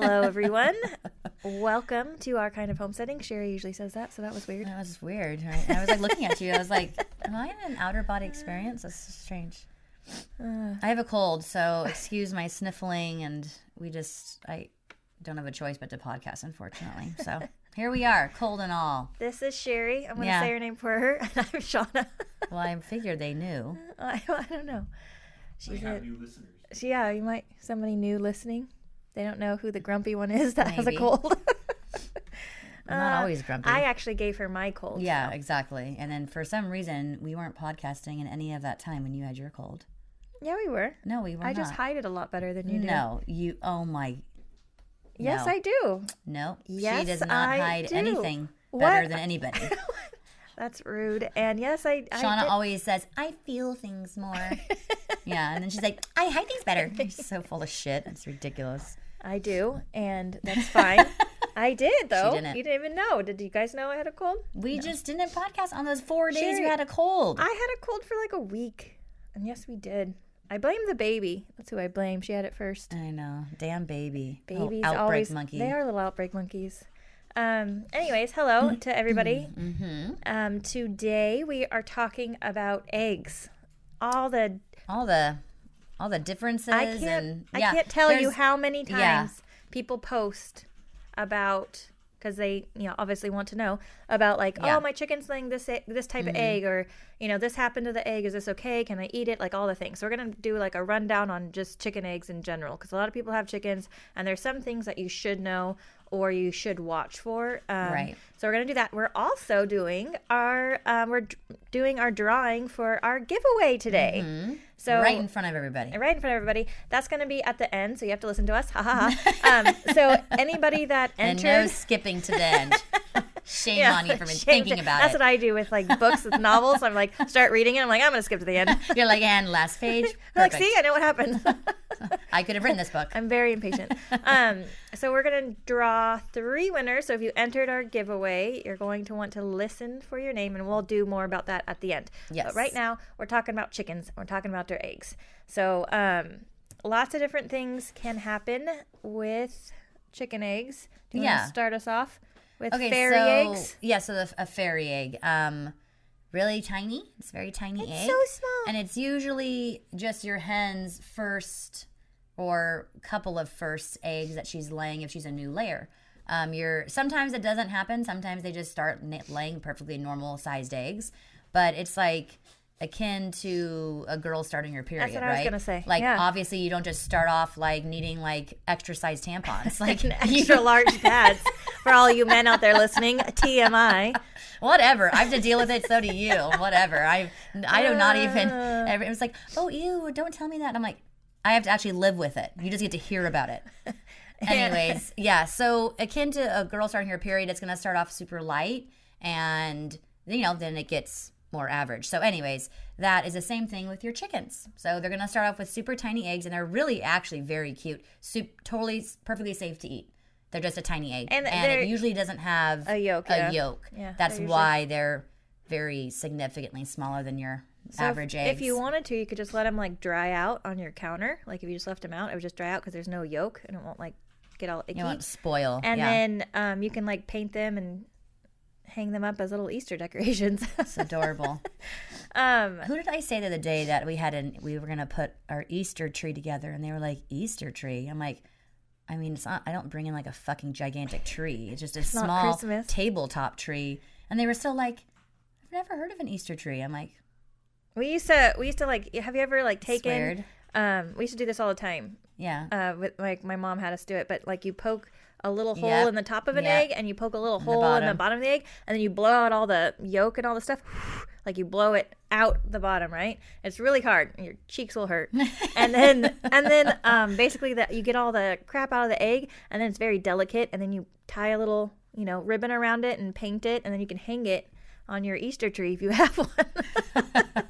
Hello, everyone. Welcome to our kind of homesteading. Sherry usually says that, so that was weird. That was weird. Right? I was like looking at you. I was like, "Am I in an outer body experience? That's strange." Uh, I have a cold, so excuse my sniffling, and we just I don't have a choice but to podcast, unfortunately. So here we are, cold and all. this is Sherry. I'm going to Yeah. say her name for her. And I'm Shauna. Well, I figured they knew. I, I don't know. We She's have a, new listeners. she, yeah, you might, somebody new listening. They don't know who the grumpy one is that has a cold. I'm not Uh, always grumpy. I actually gave her my cold. yeah, so- exactly. And then for some reason, we weren't podcasting in any of that time when you had your cold. Yeah, we were. No, we were I just hide it a lot better than you do. No, you. Oh my. Yes, no. I do. No, Yes, she does not I hide do. anything What? better than anybody. That's rude. And yes, I. I Shauna did- always says, "I feel things more." yeah, and then she's like, "I hide things better." She's so full of shit. It's ridiculous. I do, and that's fine. I did though. didn't. You didn't even know. Did you guys know I had a cold? We just didn't podcast on those four days Sherry, you had a cold. I had a cold for like a week, and yes, we did. I blame the baby. That's who I blame. She had it first. I know, damn baby, Little Babies outbreak always monkey. they are little outbreak monkeys. Um, anyways, hello to everybody. Mm-hmm. Um, today we are talking about eggs. All the All the, all the differences. I can't and, I can't tell you how many times yeah. people post about because they you know obviously want to know about like Yeah. Mm-hmm. oh my chicken's laying this this type of egg or you know this happened to the egg is this okay can I eat it like all the things so we're gonna do like a rundown on just chicken eggs in general because a lot of people have chickens and there's some things that you should know or you should watch for um, Right. so we're gonna do that we're also doing our um, we're d- doing our drawing for our giveaway today so Mm-hmm. right in front of everybody. right in front of everybody. That's to be at the end, so you have to listen to us. Ha ha ha. Um, so anybody that And entered, no skipping to the end. Shame Yeah, on you for thinking about That's it. That's what I do with like books with novels. I'm like start reading it. I'm like I'm going to skip to the end. You're like, and last page. Like, see, I know what happened. I could have written this book. I'm very impatient. Um, so we're gonna draw three winners. So if you entered our giveaway, you're going to want to listen for your name, and we'll do more about that at the end. Yes. But right now, we're talking about chickens. We're talking about their eggs. So um, lots of different things can happen with chicken eggs. Do you want Yeah. to start us off with Okay, fairy so eggs? yeah, so the, a fairy egg, um, really tiny. It's very tiny egg, So small. and it's usually just your hen's first or couple of first eggs that she's laying if she's a new layer. Um, you're sometimes it doesn't happen. Sometimes they just start laying perfectly normal sized eggs, but it's like akin to a girl starting her period. That's what I was gonna say, Like yeah. obviously you don't just start off like needing like extra size tampons. Like extra large pads for all you men out there listening. TMI. whatever. I have to deal with it. So do you. Whatever. I I do not even. Uh. It was like, oh, ew! Don't tell me that. I'm like, I have to actually live with it. You just get to hear about it. Anyways, yeah. So akin to a girl starting her period, it's gonna start off super light, and you know, then it gets more average. So, anyways, that is the same thing with your chickens. So they're gonna start off with super tiny eggs, and they're really actually very cute. Soup, totally, perfectly safe to eat. They're just a tiny egg, And and, it usually doesn't have A yolk, A yeah. yolk. Yeah, That's they're usually- why they're very significantly smaller than your So average if, eggs. If you wanted to, you could just let them like dry out on your counter. Like if you just left them out, it would just dry out because there's no yolk and it won't like get all icky. you won't spoil. and yeah. then um, you can like paint them and hang them up as little Easter decorations. it's adorable. um, Who did I say the other day that we had an we were gonna put our Easter tree together, and they were like Easter tree. I'm like, I mean, it's not. I don't bring in like a fucking gigantic tree. It's just a small Christmas. tabletop tree, and they were still like, I've never heard of an Easter tree. I'm like, we used to we used to like. Have you ever like taken? Um, we used to do this all the time. yeah, Uh, with like my mom had us do it, but like you poke a little hole Yep. in the top of an Yep. egg and you poke a little hole in the bottom. of the egg and then you blow out all the yolk and all the stuff like you blow it out the bottom right it's really hard and your cheeks will hurt and then and then um, basically that you get all the crap out of the egg and then it's very delicate and then you tie a little you know ribbon around it and paint it and then you can hang it on your easter tree if you have one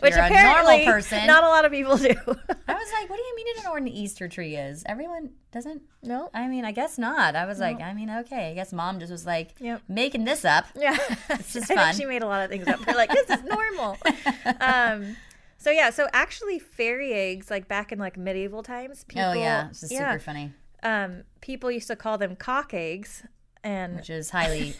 which You're a normal apparently person. not a lot of people do I was like, what do you mean you don't know what an Easter tree is? Everyone doesn't. no I mean, I guess not. I was like, I mean, okay. I guess mom just was like Yep. making this up. Yeah, It's just fun. she made a lot of things up. We're like, this is normal. um, so yeah, so actually, fairy eggs, like back in like medieval times, people, oh yeah, it's just yeah, super funny. um, people used to call them cock eggs, and which is highly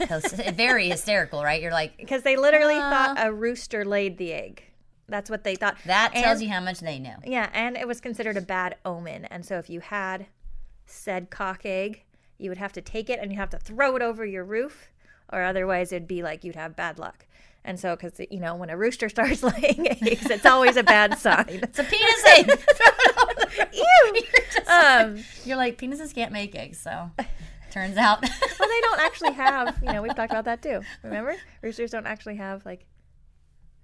very hysterical, right? You're like because they literally thought a rooster laid the egg. That's what they thought. that And- tells you how much they know. Yeah, and it was considered a bad omen. And so if you had said cock egg, you would have to take it and you have to throw it over your roof, or otherwise it'd be like you'd have bad luck. And so, because you know, when a rooster starts laying eggs, it's always a bad sign. It's a penis egg. Throw it over the roof. Ew. You're, Um, like- you're like penises can't make eggs, so turns out. well, they don't actually have. You know, we've talked about that too. Remember, roosters don't actually have like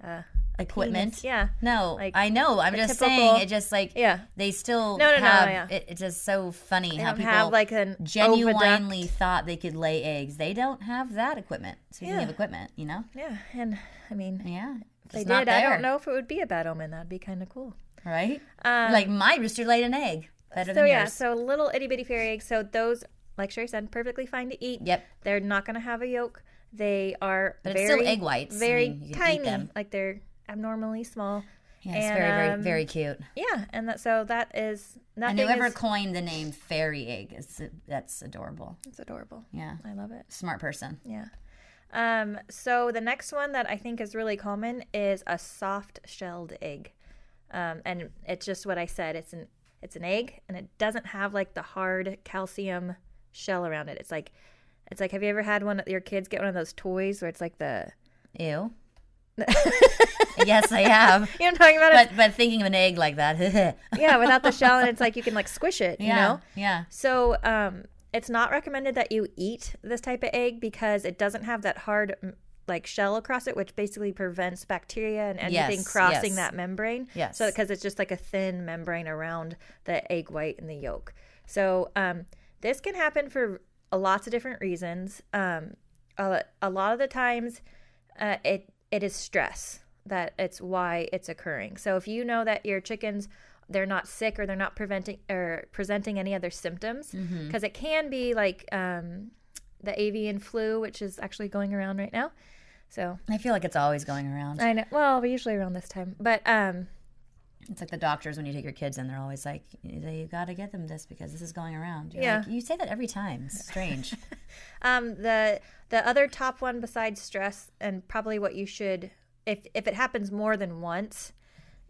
uh, equipment. penis. Yeah, No, Like, I know. I'm just typical- saying it just like yeah. they still No, no, no, have yeah. it, it's just so funny They how people have like an genuinely oviduct. thought they could lay eggs. They don't have that equipment. Speaking Yeah. of equipment, you know? Yeah, and I mean, Yeah. if they did. I don't know if it would be a bad omen. That'd be kind of cool. Right? Um, like my rooster laid an egg. Better So yeah, yours. so little itty bitty fairy eggs. So those, like Sherry said, perfectly fine to eat. Yep. They're not going to have a yolk. They are But it's still egg whites. I very mean, can eat tiny. Like they're abnormally small. Yeah, it's and, very, very, um, very cute. Yeah, and that so that is And nothing. whoever is, coined the name fairy egg is that's adorable. it's adorable. Yeah. I love it. Smart person. Yeah. Um. So the next one that I think is really common is a soft shelled egg, um, and it's just what I said. It's an it's an egg, and it doesn't have like the hard calcium shell around it. It's like it's like have you ever had one of your kids get one of those toys where it's like the Ew. yes, I have. you know what I'm talking about? But but thinking of an egg like that. yeah, without the shell, and it's like you can like squish it. You know. Yeah. So um, it's not recommended that you eat this type of egg because it doesn't have that hard like shell across it, which basically prevents bacteria and anything Yes, crossing yes. that membrane. Yes. So because it's just like a thin membrane around the egg white and the yolk. So um, this can happen for lots of different reasons. Um, a, a lot of the times, uh, it it is stress that it's why it's occurring. So if you know that your chickens they're not sick or they're not preventing or presenting any other symptoms, because it can be like um, the avian flu, which is actually going around right now. So I feel like it's always going around. I know. Well, we're usually around this time, but um, It's like the doctors when you take your kids in, they're always like, "You got to get them this because this is going around." You're Yeah. like, you say that every time. It's strange. Um, the the other top one besides stress, and probably what you should, if if it happens more than once,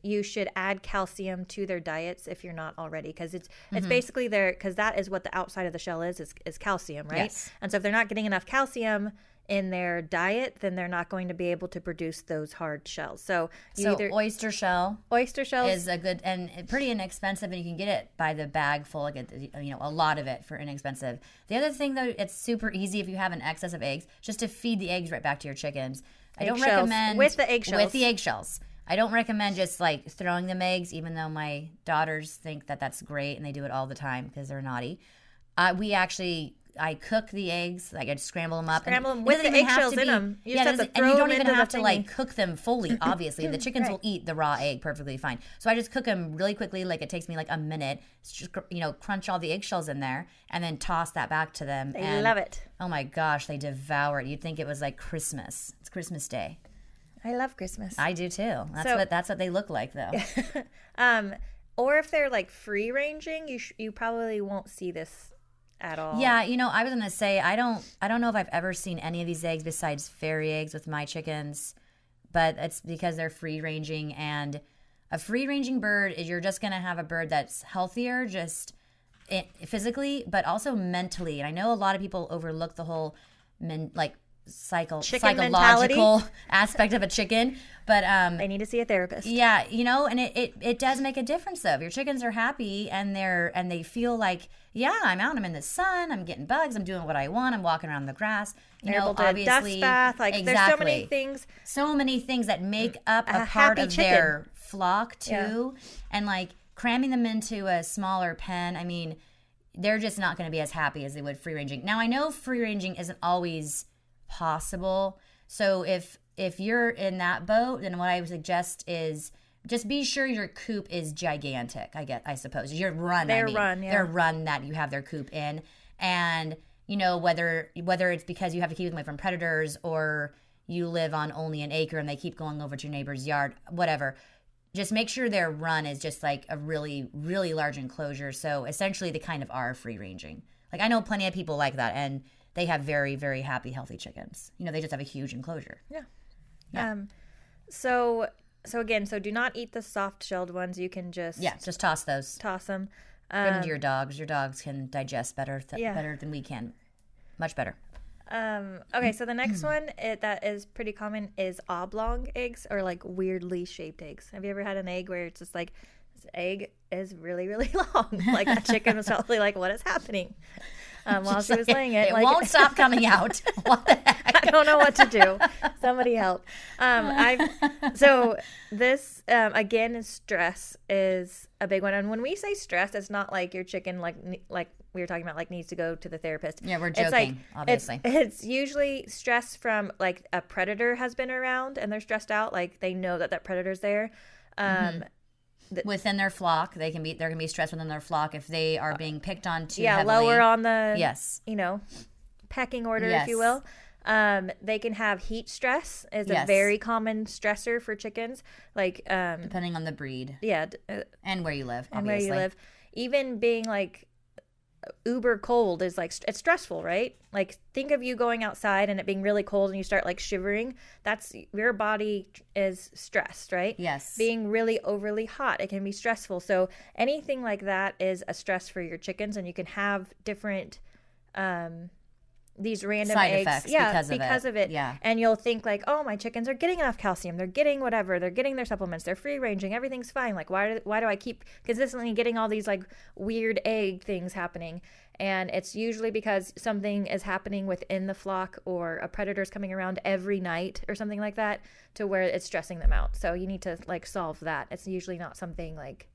you should add calcium to their diets if you're not already, because it's Mm-hmm. it's basically their because that is what the outside of the shell is is, is calcium, right? Yes. And so if they're not getting enough calcium in their diet, then they're not going to be able to produce those hard shells. So so either oyster shell oyster shell is a good and pretty inexpensive, and you can get it by the bag full. Like it- you know, a lot of it for inexpensive. The other thing though, it's super easy if you have an excess of eggs, just to feed the eggs right back to your chickens. I don't Eggshells. recommend With the eggshells. With the eggshells. I don't recommend just like throwing them eggs, even though my daughters think that that's great and they do it all the time because they're naughty. Uh, we actually. I cook the eggs, like I scramble them up. Scramble and 'em it with the eggshells in be- 'em. You yeah, just have to doesn't- and you don't even have to like cook them fully. Obviously, the chickens will eat the raw egg perfectly fine. So I just cook them really quickly. Like it takes me like a minute. Just you know crunch all the eggshells in there and then toss that back to them. they and, love it. Oh my gosh, they devour it. You'd think it was like Christmas. It's Christmas Day. I love Christmas. I do too. That's So- what that's what they look like though. Um, or if they're like free ranging, you sh- you probably won't see this at all. Yeah, you know, I was gonna say I don't I don't know if I've ever seen any of these eggs besides fairy eggs with my chickens, but it's because they're free ranging and a free ranging bird is you're just gonna have a bird that's healthier, just physically, but also mentally. And I know a lot of people overlook the whole men, like psycho psychological aspect of a chicken, but um, They need to see a therapist. yeah, you know, and it, it, it does make a difference though. If your chickens are happy and they're and they feel like, yeah, I'm out, I'm in the sun, I'm getting bugs, I'm doing what I want, I'm walking around the grass. You They're know, obviously, dust bath. Like exactly. there's so many things. so many things that make up a, A part of chicken. their flock too, Yeah. and like cramming them into a smaller pen. I mean, they're just not going to be as happy as they would free ranging. Now I know free ranging isn't always possible. So if if you're in that boat, then what I would suggest is just be sure your coop is gigantic. I get, I suppose your run. I mean, run, yeah. Their run that you have their coop in, and you know whether whether it's because you have to keep them away from predators or you live on only an acre and they keep going over to your neighbor's yard, whatever. just make sure their run is just like a really, really large enclosure. So essentially, they kind of are free ranging. Like I know plenty of people like that, and they have very, very happy, healthy chickens. You know, they just have a huge enclosure. Yeah. Yeah. Um, so so again, so do not eat the soft shelled ones. You can just Yeah, just toss those. toss them. Give them to your dogs. Your dogs can digest better, th- Yeah. better than we can. Much better. Um, okay, so the next one it, that is pretty common is oblong eggs or like weirdly shaped eggs. Have you ever had an egg where it's just like this egg is really really long? Like that chicken was probably like, "What is happening?" Um, while she was laying it, It like, won't stop coming out. what the heck? I don't know what to do. Somebody help. Um, I so this um, again is stress is a big one, and when we say stress, it's not like your chicken like like we were talking about like needs to go to the therapist. Yeah, we're It's like joking, obviously. It's, it's usually stress from like a predator has been around and they're stressed out, like they know that that predator's there. Um, within their flock, they can be there can be stress within their flock if they are being picked on too yeah, heavily. lower on the Yes. you know pecking order, if you will. Um, they can have heat stress is a very common stressor for chickens. Like um, depending on the breed yeah, d- uh, and where you live. and obviously. where you live. Even being like uber cold is like it's stressful, right? Like think of you going outside and it being really cold and you start like shivering. That's your body is stressed, right? Yes. Being really overly hot, it can be stressful. So anything like that is a stress for your chickens, and you can have different. Um, these random Side eggs, effects yeah, because of it. of it, Yeah. and you'll think like, oh, my chickens are getting enough calcium. They're getting whatever. They're getting their supplements. They're free ranging. Everything's fine. Like, why do, why do I keep consistently getting all these like weird egg things happening? And it's usually because something is happening within the flock or a predator's coming around every night or something like that to where it's stressing them out. So you need to like solve that. It's usually not something like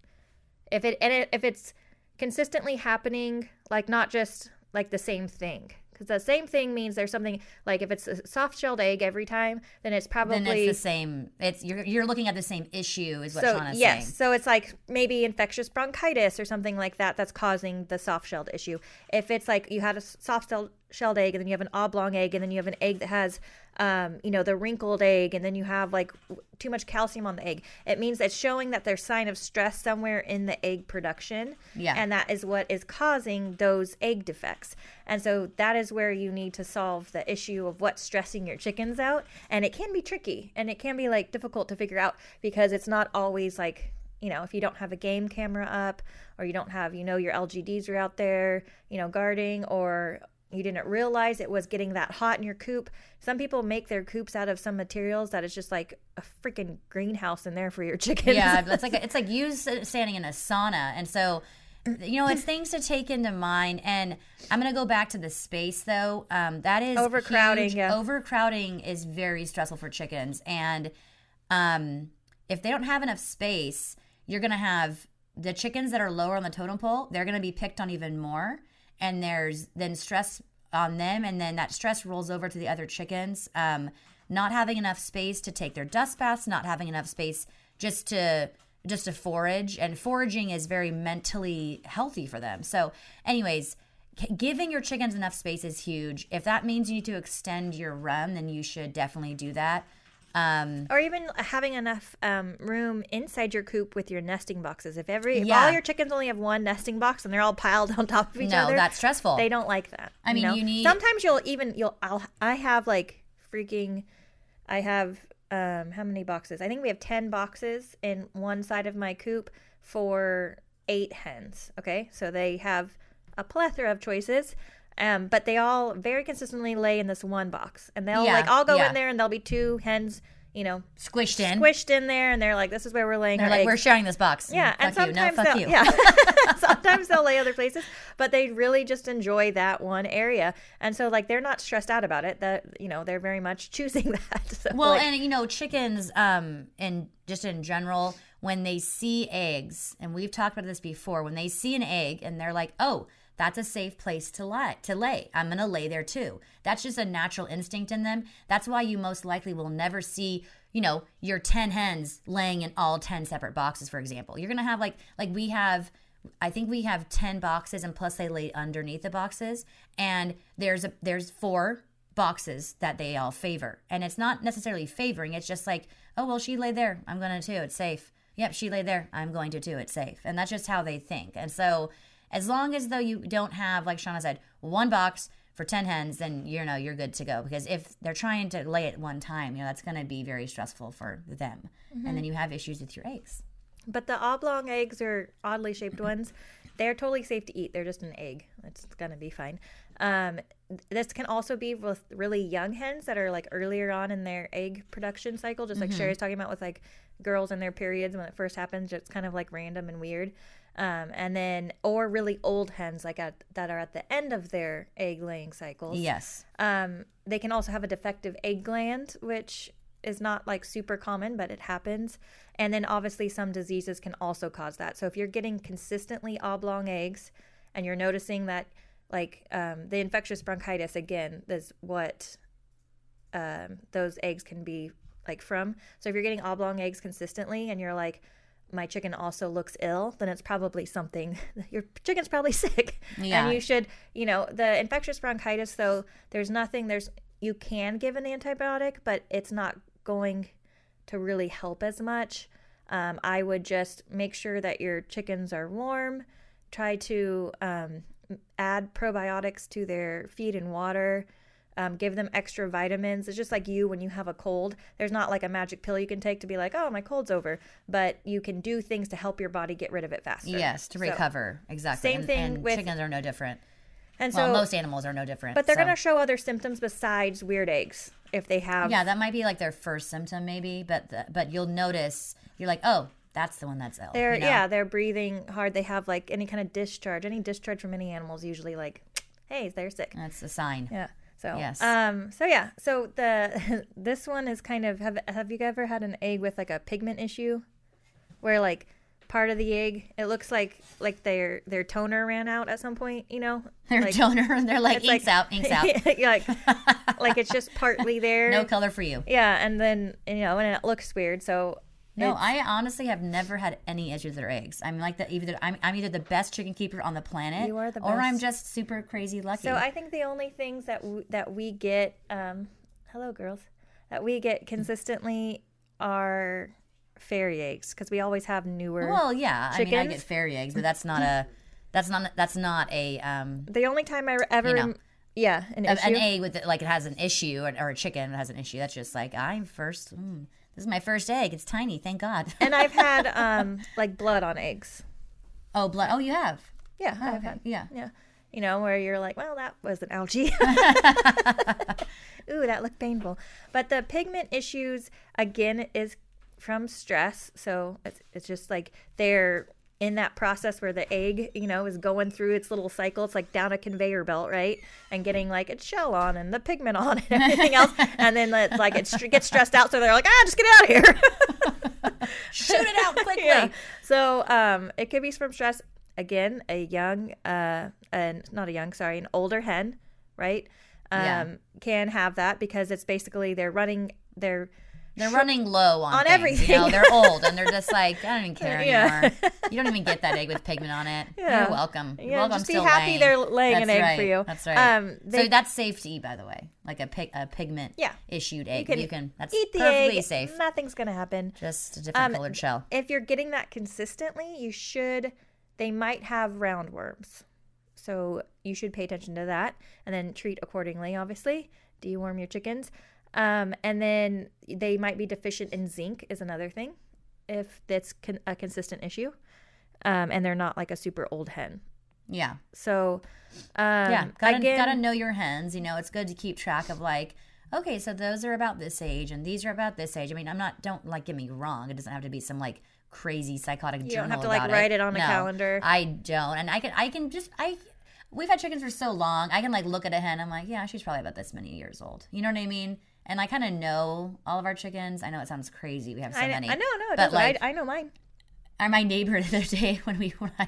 if it and it, if it's consistently happening, like not just like the same thing. Because the same thing means there's something like if it's a soft shelled egg every time, then it's probably then it's the same. It's you're you're looking at the same issue, is what so Shauna's yes, saying. so it's like maybe infectious bronchitis or something like that that's causing the soft shelled issue. If it's like you had a soft shelled egg and then you have an oblong egg and then you have an egg that has, um, you know, the wrinkled egg and then you have like too much calcium on the egg, it means it's showing that there's sign of stress somewhere in the egg production. Yeah. and that is what is causing those egg defects. And so that is where you need to solve the issue of what's stressing your chickens out. And it can be tricky and it can be like difficult to figure out because it's not always like, you know, if you don't have a game camera up or you don't have, you know, your LGDs are out there, you know, guarding or you didn't realize it was getting that hot in your coop. Some people make their coops out of some materials that is just like a freaking greenhouse in there for your chickens. Yeah, it's like it's like you standing in a sauna, and so you know it's things to take into mind. And I'm gonna go back to the space though. Um, that is Overcrowding, yeah. Overcrowding is very stressful for chickens, and um, if they don't have enough space, you're gonna have the chickens that are lower on the totem pole. They're gonna be picked on even more, and there's then stress on them, and then that stress rolls over to the other chickens. Um, not having enough space to take their dust baths, not having enough space just to just to forage, and foraging is very mentally healthy for them. So, anyways. Giving your chickens enough space is huge. If that means you need to extend your run, then you should definitely do that. Um, Or even having enough um, room inside your coop with your nesting boxes. If every if Yeah. all your chickens only have one nesting box and they're all piled on top of each no, other, no, that's stressful. they don't like that. I mean, know? you need- sometimes you'll even you'll I'll I have like freaking I have um how many boxes? I think we have 10 boxes in one side of my coop for 8 hens, okay? So they have a plethora of choices. Um, but they all very consistently lay in this one box, and they'll Yeah, like I'll go yeah. in there, and there'll be two hens, you know, Squished in. squished in there, and they're like, "This is where we're laying They're our like, eggs." we're sharing this box. Yeah, fuck and you. No, sometimes fuck they'll you. yeah, sometimes they'll lay other places, but they really just enjoy that one area, and so like they're not stressed out about it. That you know they're very much choosing that. So, Well, like, and you know, chickens, um, and just in general, when they see eggs, and we've talked about this before, when they see an egg and they're like, "Oh, that's a safe place to lie to lay. I'm gonna lay there too." That's just a natural instinct in them. That's why you most likely will never see, you know, your ten hens laying in all ten separate boxes. For example, you're gonna have like like we have. I think we have 10 boxes and plus they lay underneath the boxes and there's a there's four boxes that they all favor. And it's not necessarily favoring, it's just like, oh well she laid there. I'm gonna too. It's safe. yep, she laid there. I'm going to too. It's safe. And that's just how they think. And so, as long as though you don't have, like Shauna said, one box for 10 hens, then you know you're good to go. Because if they're trying to lay at one time, you know, that's going to be very stressful for them. And then you have issues with your eggs. But the oblong eggs or oddly shaped ones, they're totally safe to eat. They're just an egg. It's gonna be fine. Um, this can also be with really young hens that are like earlier on in their egg production cycle, just like Sherry's talking about with like girls in their periods when it first happens. It's kind of like random and weird. Um, and then or really old hens like at, that are at the end of their egg laying cycles. Yes. Um, they can also have a defective egg gland, which is not like super common, but it happens. And then obviously some diseases can also cause that. So if you're getting consistently oblong eggs and you're noticing that like um, the infectious bronchitis again is what um, those eggs can be like from. So if you're getting oblong eggs consistently and you're like, my chicken also looks ill, then it's probably something. Your chicken's probably sick, Yeah. and you should, you know, the infectious bronchitis. Though there's nothing. There's you can give an antibiotic, but it's not going to really help as much. Um, I would just make sure that your chickens are warm. Try to um, add probiotics to their feed and water. Um, give them extra vitamins. It's just like you when you have a cold. There's not like a magic pill you can take to be like, oh, my cold's over. But you can do things to help your body get rid of it faster. Yes, to So- recover. exactly. same and, thing and with- chickens are no different. and Well, so, most animals are no different. but they're so- gonna show other symptoms besides weird eggs if they have. Yeah, that might be like their first symptom, maybe. But the, but you'll notice you're like, oh, that's the one that's ill. They're you know? yeah, they're breathing hard. They have like any kind of discharge. Any discharge from any animals usually like, hey, they're sick. that's a sign. Yeah. So Yes. um so yeah so the this one is kind of have have you ever had an egg with like a pigment issue, where like part of the egg it looks like like their their toner ran out at some point you know Their like, toner, and they're like inks out, inks out. like like it's just partly there no color for you. yeah and then you know and it looks weird so No, it's- I honestly have never had any issues with their eggs. I'm like the either I'm, I'm either the best chicken keeper on the planet, You are the or I'm just super crazy lucky. So I think the only things that w- that we get, um, hello girls, that we get consistently are fairy eggs because we always have newer. well, yeah, I mean, I get fairy eggs, but that's not a that's not that's not a um the only time I ever, know. yeah, an a- an egg with like it has an issue or, or a chicken has an issue. That's just like I'm first. Mm, this is my first egg. It's tiny. Thank God. and I've had um like blood on eggs. oh, blood. Oh, you have. Yeah, I've Okay. had. Yeah. Yeah. You know, where you're like, well, that was an algae. Ooh, that looked painful. But the pigment issues, again, is from stress. So it's, it's just like they're in that process where the egg, you know, is going through its little cycle. It's like down a conveyor belt, right? And getting like its shell on and the pigment on and everything else. And then it's like it gets stressed out. So they're like, ah, just get out of here. Shoot it out quickly. yeah. So um, it could be from stress. Again, a young, uh, and not a young, sorry, an older hen, right? Um, Yeah. can have that because it's basically they're running, they're They're running low on, On things, everything. You know, they're old and they're just like, I don't even care Yeah. anymore. You don't even get that egg with pigment on it. Yeah. You're welcome. You're Yeah, welcome. just be happy laying. they're laying an egg right. for you. That's right. Um, they- so that's safe to eat, by the way. Like a pig, a pigment Yeah. issued egg. can You can. that's eat the perfectly egg. safe. Nothing's gonna happen. Just a different Um, colored shell. If you're getting that consistently, you should. They might have roundworms, so you should pay attention to that and then treat accordingly. Obviously, deworm your chickens, um, and then they might be deficient in zinc is another thing, if that's con- a consistent issue, um, and they're not like a super old hen. Yeah. So, um, Yeah. Gotta, again, gotta know your hens. You know, it's good to keep track of like, okay, so those are about this age and these are about this age. I mean, I'm not, don't like get me wrong. It doesn't have to be some like crazy psychotic You don't have to like write it on a calendar. I don't. And I can, I can just, I, we've had chickens for so long. I can like look at a hen. I'm like, yeah, she's probably about this many years old. You know what I mean? And I kind of know all of our chickens. I know it sounds crazy. We have so I, many. I know, no, it But, like, I, I know mine. Or my neighbor the other day when we I,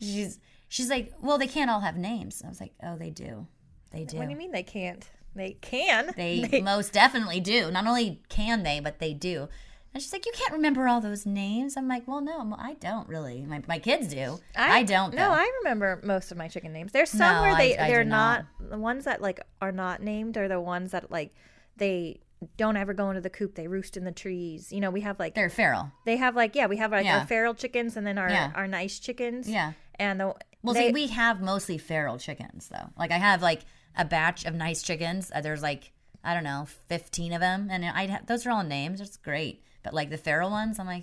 she's she's like, well, they can't all have names. I was like, oh, they do, they do. What do you mean they can't? They can. They, most definitely do. Not only can they, but they do. And she's like, you can't remember all those names. I'm like, well, no, I don't really. My, my kids do. I, don't. No, though. I remember most of my chicken names. There's some No, where they I they're not. not. the ones that like are not named are the ones that like they don't ever go into the coop. They roost in the trees. You know, we have like They're feral. they have like yeah, we have like Yeah. our feral chickens and then our Yeah. our nice chickens. Yeah. And the Well, they, see, we have mostly feral chickens though. Like I have like a batch of nice chickens. Uh, there's like I don't know, fifteen of them, and I ha- those are all names. It's great, but like the feral ones, I'm like,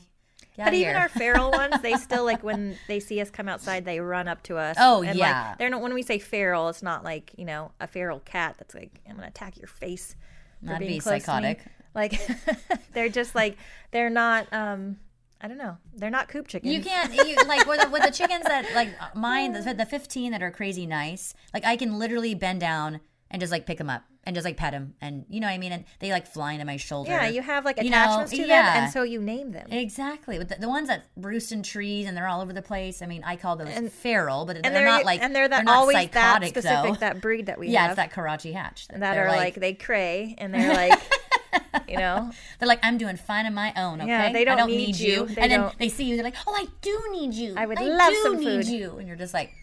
but even our feral ones, they still like when they see us come outside, they run up to us. Oh, and, yeah. Like, they're not when we say feral, it's not like you know a feral cat that's like I'm gonna attack your face. That'd being be close to me." psychotic. Like they're just like they're not. um I don't know. They're not coop chickens. You can't you, like with the, with the chickens that like mine the, the 15 that are crazy nice. Like I can literally bend down and just like pick them up and just like pet them and you know what I mean and they like fly into my shoulder. Yeah, you have like You know, attachments to yeah. them, and so you name them. Exactly. But the, the ones that roost in trees and they're all over the place. I mean, I call those feral, but they're, they're not like and they're that not always that specific though. that breed that we yeah, have it's that Karachi hatch that They're are like, they cray and they're like you know they're like I'm doing fine on my own. Okay, Yeah, they don't don't need need, you. you. And then don't- they see you. They're like, oh, I do need you. I would I love do some need food." you, and you're just like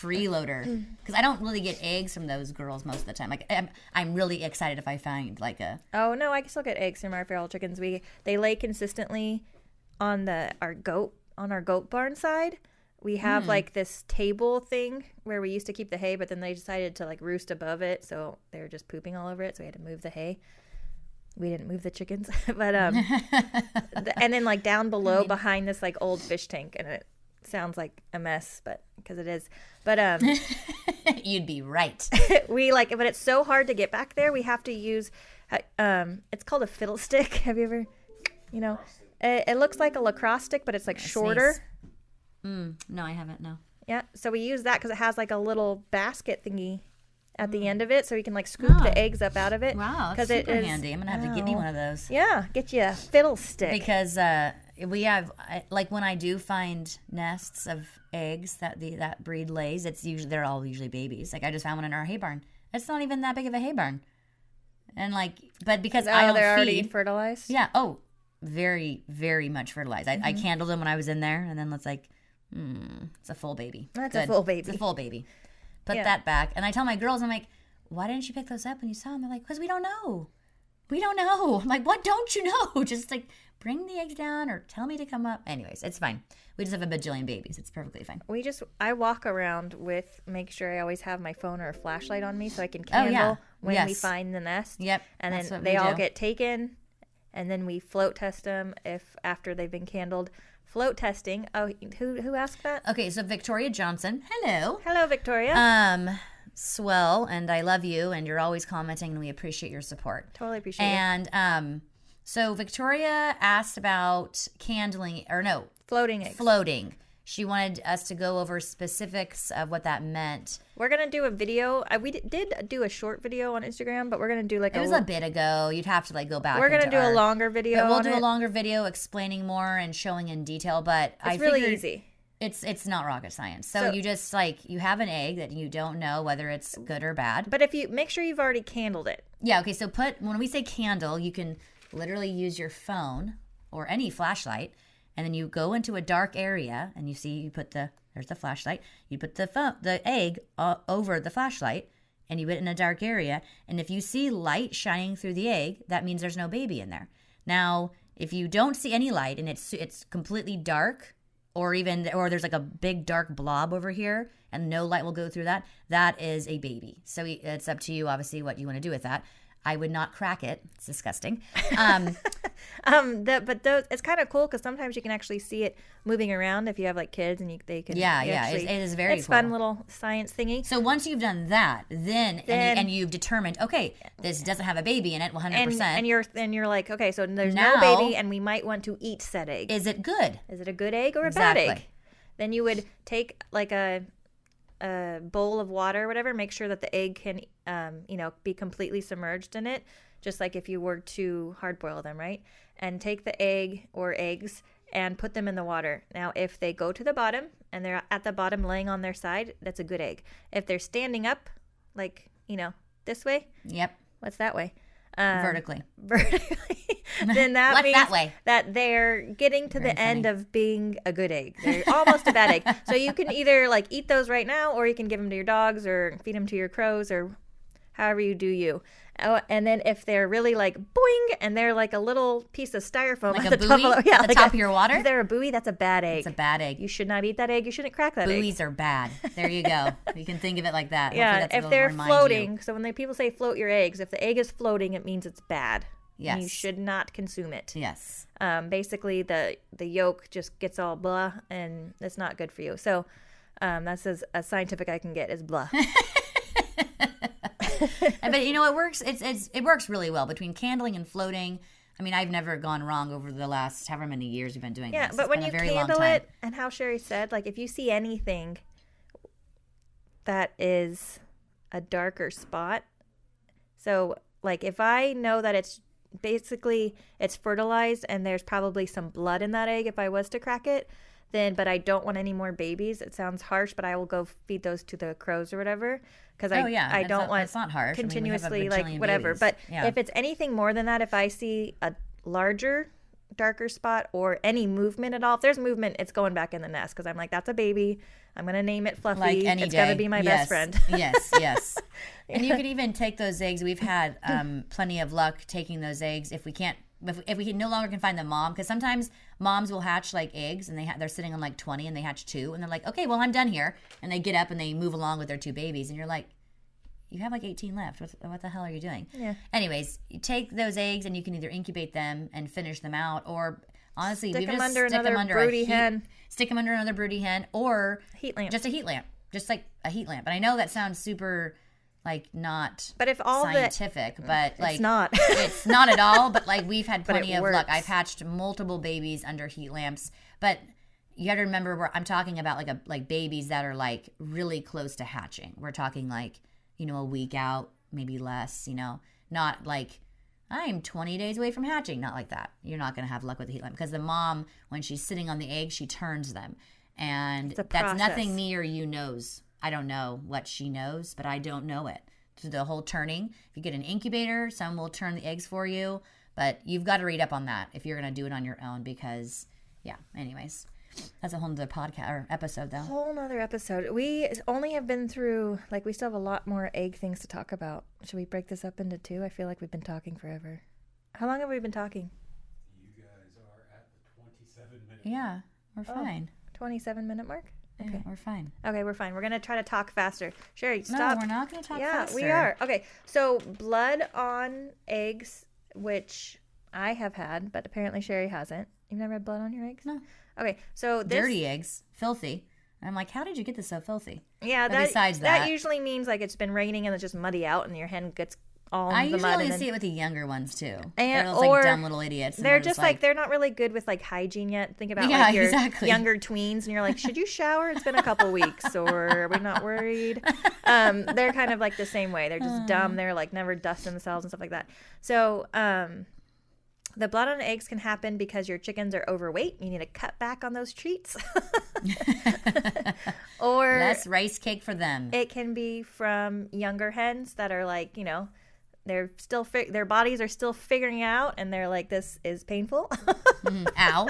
freeloader. Because I don't really get eggs from those girls most of the time. Like I'm, I'm really excited if I find like a oh no i can still get eggs from our feral chickens. We they lay consistently on the our goat on our goat barn side. We have like this table thing where we used to keep the hay but then they decided to like roost above it so they were just pooping all over it so we had to move the hay. We didn't move the chickens but um and then like down below behind this like old fish tank and it sounds like a mess but because it is but um you'd be right. we like but it's so hard to get back there we have to use uh, um it's called a fiddle stick have you ever you know it, it looks like a lacrosse stick but it's like shorter sneeze. Mm, no, I haven't. No. yeah so we use that because it has like a little basket thingy at the end of it so you can like scoop Oh. the eggs up out of it Wow, that's 'Cause it is- handy. I'm gonna have to get me one of those. yeah get you a fiddle stick because uh, we have like when I do find nests of eggs that the that breed lays, it's usually they're all usually babies. Like I just found one in our hay barn. It's not even that big of a hay barn, and like but because I oh don't they're already feed, fertilized yeah. Oh, very very much fertilized. I, I candled them when I was in there, and then it's like, hmm, it's a full baby. That's a full baby. It's a full baby. Put Yeah. that back, and I tell my girls, I'm like, why didn't you pick those up when you saw them? They're like, because we don't know. We don't know. I'm like, what don't you know? Just like bring the eggs down or tell me to come up. Anyways, it's fine. We just have a bajillion babies. It's perfectly fine. we just i walk around with make sure i always have my phone or a flashlight on me so i can Oh, yeah. candle when we find the nest Yep. and that's then they all do. get taken and then we float test them if after they've been candled float testing oh who who asked that Okay, so Victoria Johnson. Hello. hello victoria Um, swell, and I love you, and you're always commenting, and we appreciate your support. totally appreciate it And um, so Victoria asked about candling, or no, floating eggs floating. She wanted us to go over specifics of what that meant. we're gonna do a video we did do a short video on instagram but we're gonna do like It a was a bit ago. You'd have to like go back. we're gonna do a longer video But we'll do it. a longer video explaining more and showing in detail. But I it's really easy It's it's not rocket science. So, So- you just like you have an egg that you don't know whether it's good or bad. but if you make sure you've already candled it Yeah, okay, so put when we say candle, you can literally use your phone or any flashlight and then you go into a dark area and you see you put the there's the flashlight. You put the phone the egg uh, over the flashlight and you put it in a dark area and if you see light shining through the egg, that means there's no baby in there. Now, if you don't see any light and it's it's completely dark or even or there's like a big dark blob over here and no light will go through that that is a baby so it's up to you obviously what you want to do with that i would not crack it. It's disgusting. Um Um, that but those it's kind of cool because sometimes you can actually see it moving around if you have like kids and you they can Yeah, yeah, it's- actually- it is very it's fun little science thingy. So once you've done that then, Then- and, you, and you've determined okay this doesn't have a baby in it 100% and and you're and you're like okay so there's Now- no baby and we might want to eat said egg. Is it good? Is it a good egg or a bad egg? Then you would take like a a bowl of water or whatever make sure that the egg can um, you know be completely submerged in it just like if you were to hard boil them right? And take the egg or eggs and put them in the water. Now if they go to the bottom and they're at the bottom laying on their side that's a good egg. If they're standing up like you know this way yep. what's that way? Um, vertically vertically, then that Left means that way. that they're getting to the end of being a good egg. They're almost a bad egg. So you can either like eat those right now, or you can give them to your dogs, or feed them to your crows, or however you do you. Oh, and then if they're really like boing and they're like a little piece of styrofoam Like at a the top, buoy of, yeah, at the like top a- of your water? If they're a buoy, that's a bad egg. It's a bad egg. you should not eat that egg. You shouldn't crack that egg. Buoys are bad. There you go. you can think of it like that. Yeah, that's if they're remind you. floating, so when they people say float your eggs, if the egg is floating, it means it's bad. And you should not consume it. Yes. Um, basically, the the yolk just gets all blah, and it's not good for you. So um, that's as, as scientific I can get is blah. but you know it works it's, it's it works really well between candling and floating i mean i've never gone wrong over the last however many years we've been doing yeah, this but It's when you a very long candle time. it, and how Sherry said, like if you see anything that is a darker spot, so like if I know that it's basically it's fertilized and there's probably some blood in that egg if I was to crack it, then but I don't want any more babies. It sounds harsh, but I will go feed those to the crows or whatever because I Oh, yeah, I don't not- want that's not harsh. I mean, we have a continuously like whatever. babies. But Yeah. if it's anything more than that, if I see a larger darker spot or any movement at all. If there's movement, it's going back in the nest because I'm like, that's a baby. I'm gonna name it Fluffy. like any it's day. gonna be my Yes, best friend. yes, yes. And you could even take those eggs. We've had um, plenty of luck taking those eggs. If we can't, if, if we can no longer can find the mom, because sometimes moms will hatch like eggs and they ha- they're sitting on like twenty and they hatch two and they're like, okay, well I'm done here, and they get up and they move along with their two babies, and you're like, you have like 18 left. What, what the hell are you doing? Yeah. Anyways, you take those eggs and you can either incubate them and finish them out, or honestly, Stick we 'em just under stick another under a broody hen. Stick them under another broody hen, or Heat lamp. just a heat lamp, just like a heat lamp. And I know that sounds super, like not But if all the scientific, mm, but like it's not. it's not at all. But like we've had plenty of luck. I've hatched multiple babies under heat lamps, but you got to remember where I'm talking about like a like babies that are like really close to hatching. We're talking like you know a week out, maybe less. You know, not like. I'm 20 days away from hatching. Not like that. You're not going to have luck with the heat lamp because the mom, when she's sitting on the egg, she turns them. And that's nothing me or you knows. I don't know what she knows, but I don't know it. So the whole turning, if you get an incubator, some will turn the eggs for you, but you've got to read up on that if you're going to do it on your own because, yeah, anyways, that's a whole other podcast or episode though. whole nother episode. We only have been through like we still have a lot more egg things to talk about. Should we break this up into two? I feel like we've been talking forever. How long have we been talking? You guys are at the 27 minute. Yeah, we're Oh. fine. 27 minute mark? Yeah, we're fine. Okay, we're fine. We're going to try to talk faster. Sherry, No, we're not going to talk faster. yeah, faster. we are. Okay, so blood on eggs, which I have had, but apparently Sherry hasn't. You've never had blood on your eggs? No. Okay, so this, Dirty eggs, filthy. And I'm like, how did you get this so filthy? Yeah, But that, besides that that- usually means like it's been raining and it's just muddy out, and your hen gets all I the usually mud. only And then, see it with the younger ones too. And- they're or like dumb little idiots. and they're just like, they're not really good with like hygiene yet. Think about Yeah, like your exactly. younger tweens, and you're like, should you shower? It's been a couple weeks, or are we not worried? Um, they're kind of like the same way. They're just dumb. They're like never dust themselves and stuff like that. So, um, the blood on eggs can happen because your chickens are overweight. You need to cut back on those treats, or less rice cake for them. it can be from younger hens that are like you know they're still fi- their bodies are still figuring out and they're like this is painful Mhm. Ow.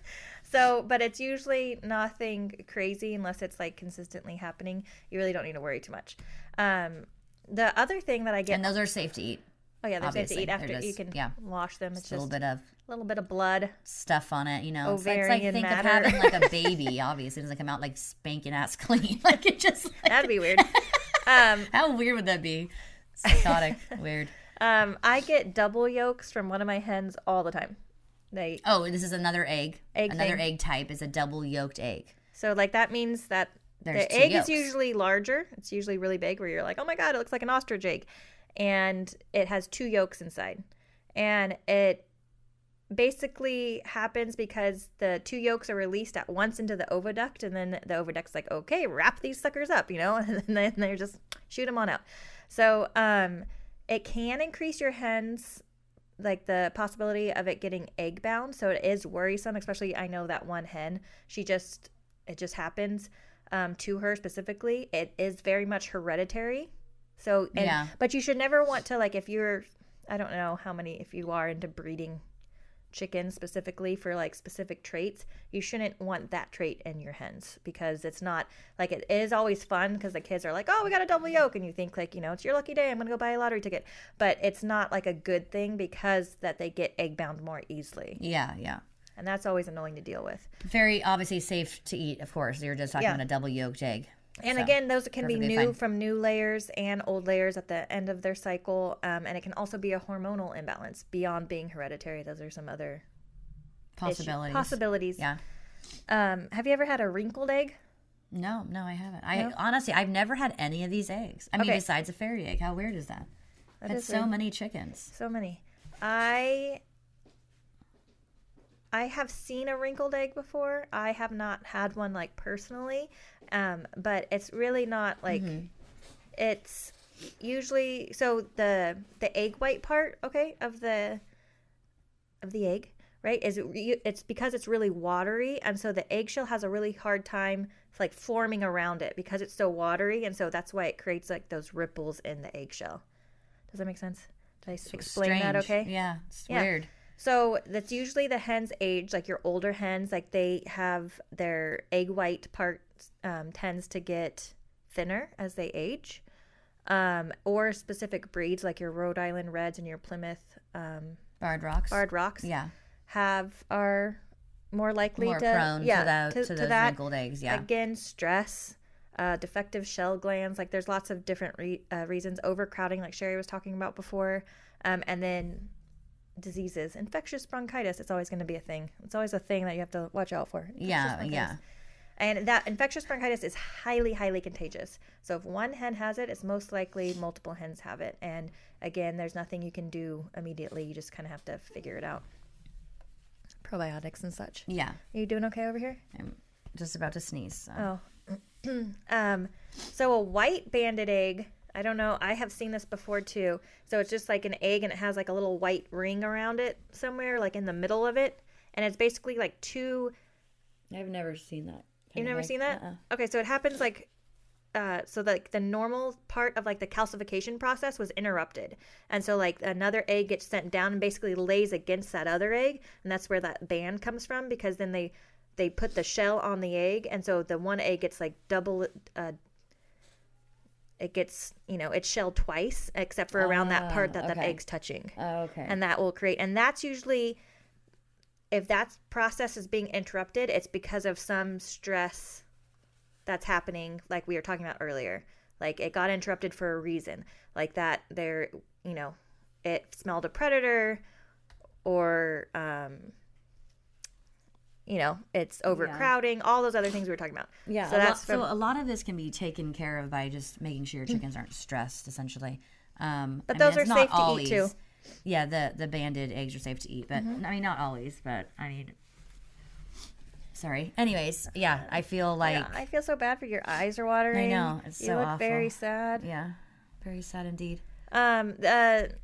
so but it's usually nothing crazy unless it's like consistently happening you really don't need to worry too much um the other thing that i get And those are safe to eat. Oh yeah they're safe to eat after you can yeah. wash them it's Just a little just bit of a little bit of blood stuff on it, you know. It's like, it's like think matter. of having like a baby. Obviously, it doesn't come out like spanking ass clean. Like it just. that'd be weird um How weird would that be? Psychotic. weird. um i get double yolks from one of my hens all the time they Oh, this is another egg. Egg another thing. egg type is a double yolked egg. So like that means that There's the egg yolks. is usually larger. It's usually really big where you're like, "Oh my god, it looks like an ostrich egg." And it has two yolks inside. And it basically happens because the two yolks are released at once into the oviduct and then the oviduct's like, "Okay, wrap these suckers up," you know? And then they're just shoot them on out. So, um it can increase your hens like the possibility of it getting egg bound so it is worrisome especially i know that one hen she just it just happens um, to her specifically it is very much hereditary so and, Yeah. but you should never want to like if you're i don't know how many if you are into breeding chickens specifically for like specific traits, you shouldn't want that trait in your hens because it's not like it is always fun because the kids are like, oh, we got a double yolk, and you think like, you know, it's your lucky day. I'm gonna go buy a lottery ticket, but it's not like a good thing because that they get egg bound more easily, Yeah, yeah. and that's always annoying to deal with. Very obviously safe to eat, of course. You're just talking Yeah. about a double yolked egg. And So, again, those can be new fine. from new layers and old layers at the end of their cycle. Um, and it can also be a hormonal imbalance beyond being hereditary. Those are some other issue- possibilities. Possibilities. Yeah. Um, have you ever had a wrinkled egg? No, no, I haven't. I No? honestly, I've never had any of these eggs. I mean, Okay. besides a fairy egg. How weird is that? That Had is so weird. many chickens. So many. I I have seen a wrinkled egg before. I have not had one like personally, um, but it's really not like it's usually so the the egg white part, okay, of the of the egg, right? Is it, it's because it's really watery, and so the eggshell has a really hard time like forming around it because it's so watery, and so that's why it creates like those ripples in the eggshell. Does that make sense? Did I s- explain that okay? Yeah, it's Yeah. weird. So that's usually the hen's age, like your older hens, like they have their egg white part um, tends to get thinner as they age, um, or specific breeds like your Rhode Island Reds and your Plymouth um, Barred rocks. Barred Rocks Yeah, have are more likely more to prone yeah to, the, to, those that. wrinkled eggs. Yeah. Again, stress, uh, defective shell glands. Like there's lots of different re- uh, reasons. Overcrowding, like Sherry was talking about before, um, and then diseases, infectious bronchitis. It's always going to be a thing. It's always a thing that you have to watch out for. Infectious yeah, yeah. And that infectious bronchitis is highly, highly contagious. So if one hen has it, it's most likely multiple hens have it. And again, there's nothing you can do immediately. You just kind of have to figure it out. Probiotics and such. Yeah. Are you doing okay over here? I'm just about to sneeze. so. Oh. um, so a white banded egg, I don't know, I have seen this before too. So it's just like an egg and it has like a little white ring around it somewhere, like in the middle of it. And it's basically like two I've never seen that. You've never seen that? Okay, so it happens like uh, so like the normal part of like the calcification process was interrupted and so like another egg gets sent down and basically lays against that other egg and that's where that band comes from because then they they put the shell on the egg and so the one egg gets like double uh, it gets you know it's shelled twice except for around that part Ah, that that okay. egg's touching Oh, okay. and that will create and that's usually if that process is being interrupted it's because of some stress that's happening like we were talking about earlier like it got interrupted for a reason like that there you know it smelled a predator or um you know it's overcrowding all those other things we were talking about yeah. so a that's lot, from, so a lot of this can be taken care of by just making sure your chickens aren't stressed, essentially. Um, But I those it's are safe to eat, too. Yeah, the the banded eggs are safe to eat, but Mm-hmm. I mean not always. But I mean, sorry. Anyways, yeah, I feel like yeah, i feel so bad for your eyes are watering I know, it's you so look very sad yeah, very sad indeed. Um, the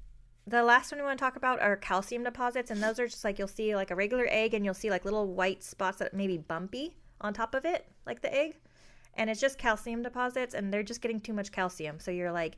the last one we want to talk about are calcium deposits, and those are just like you'll see like a regular egg, and you'll see like little white spots that may be bumpy on top of it, like the egg, and it's just calcium deposits, and they're just getting too much calcium. So you're like,